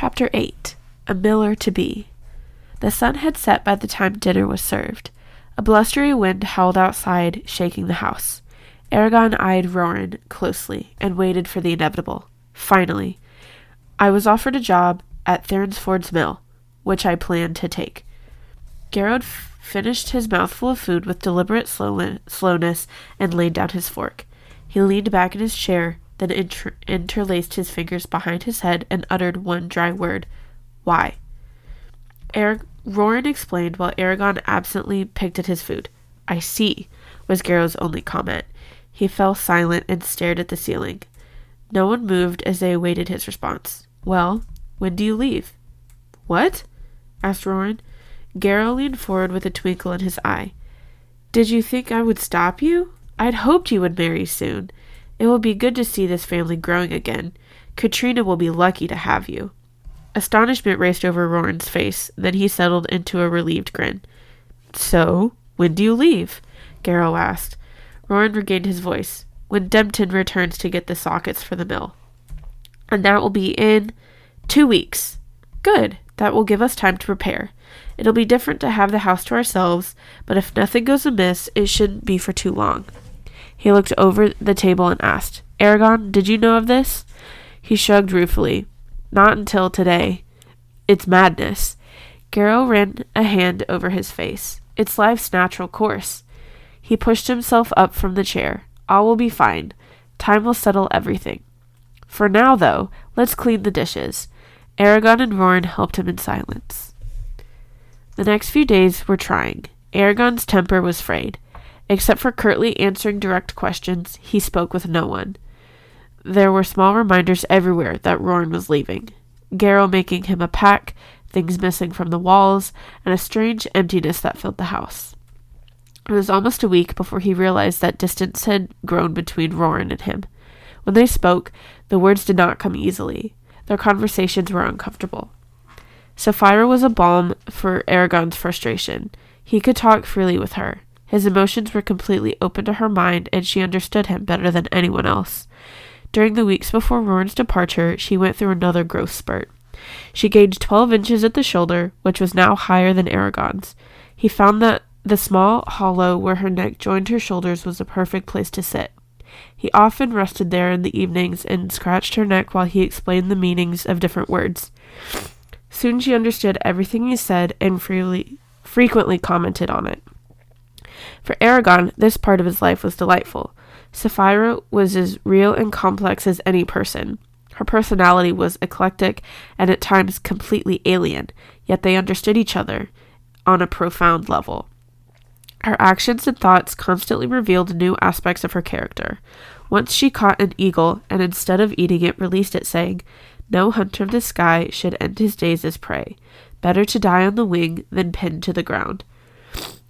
Chapter 8 A Miller to Be. The sun had set by the time dinner was served. A blustery wind howled outside, shaking the house. Eragon eyed Roran closely and waited for the inevitable. Finally, I was offered a job at Therinsford's mill, which I planned to take. Garrow f- finished his mouthful of food with deliberate slow- slowness and laid down his fork. He leaned back in his chair, then inter- interlaced his fingers behind his head and uttered one dry word Why? Ar- Roran explained while Eragon absently picked at his food. I see, was Garrow's only comment. He fell silent and stared at the ceiling. No one moved as they awaited his response. Well, when do you leave? What? asked Roran. Garrow leaned forward with a twinkle in his eye. Did you think I would stop you? I'd hoped you would marry soon. It will be good to see this family growing again. Katrina will be lucky to have you. Astonishment raced over Roran's face, then he settled into a relieved grin. So, when do you leave? Garrow asked. Roran regained his voice. When Dempton returns to get the sockets for the mill. And that will be in two weeks. Good. That will give us time to prepare. It'll be different to have the house to ourselves, but if nothing goes amiss, it shouldn't be for too long. He looked over the table and asked, Eragon, did you know of this? He shrugged ruefully. Not until today. It's madness. Garrow ran a hand over his face. It's life's natural course. He pushed himself up from the chair. All will be fine. Time will settle everything. For now, though, let's clean the dishes. Eragon and Roran helped him in silence. The next few days were trying. Eragon's temper was frayed. Except for curtly answering direct questions, he spoke with no one. There were small reminders everywhere that Roran was leaving. Garrow making him a pack, things missing from the walls, and a strange emptiness that filled the house. It was almost a week before he realized that distance had grown between Roran and him. When they spoke, the words did not come easily. Their conversations were uncomfortable. Saphira was a balm for Eragon's frustration. He could talk freely with her. His emotions were completely open to her mind, and she understood him better than anyone else. During the weeks before Roran's departure, she went through another growth spurt. She gained twelve inches at the shoulder, which was now higher than Eragon's. He found that the small hollow where her neck joined her shoulders was a perfect place to sit. He often rested there in the evenings and scratched her neck while he explained the meanings of different words. Soon she understood everything he said and freely, frequently commented on it. For Eragon, this part of his life was delightful. Saphira was as real and complex as any person. Her personality was eclectic and at times completely alien, yet they understood each other on a profound level. Her actions and thoughts constantly revealed new aspects of her character. Once she caught an eagle, and instead of eating it, released it, saying, No hunter of the sky should end his days as prey. Better to die on the wing than pinned to the ground.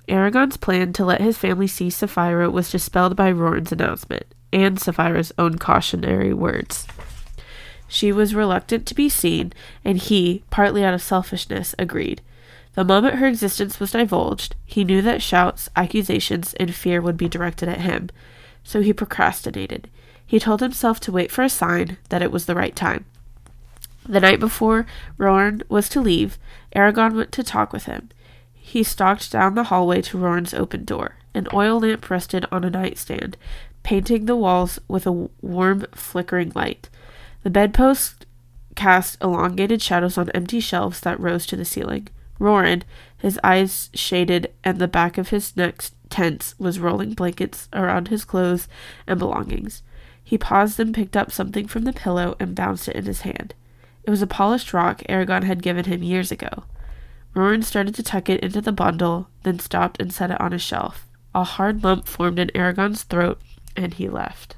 Eragon's plan to let his family see Saphira was dispelled by Roran's announcement, and Saphira's own cautionary words. She was reluctant to be seen, and he, partly out of selfishness, agreed. The moment her existence was divulged, he knew that shouts, accusations, and fear would be directed at him, so he procrastinated. He told himself to wait for a sign that it was the right time. The night before Roran was to leave, Eragon went to talk with him. He stalked down the hallway to Roran's open door. An oil lamp rested on a nightstand, painting the walls with a warm, flickering light. The bedpost cast elongated shadows on empty shelves that rose to the ceiling. Roran, his eyes shaded and the back of his neck tense, was rolling blankets around his clothes and belongings. He paused and picked up something from the pillow and bounced it in his hand. It was a polished rock Eragon had given him years ago. Roran started to tuck it into the bundle, then stopped and set it on a shelf. A hard lump formed in Eragon's throat, and he left.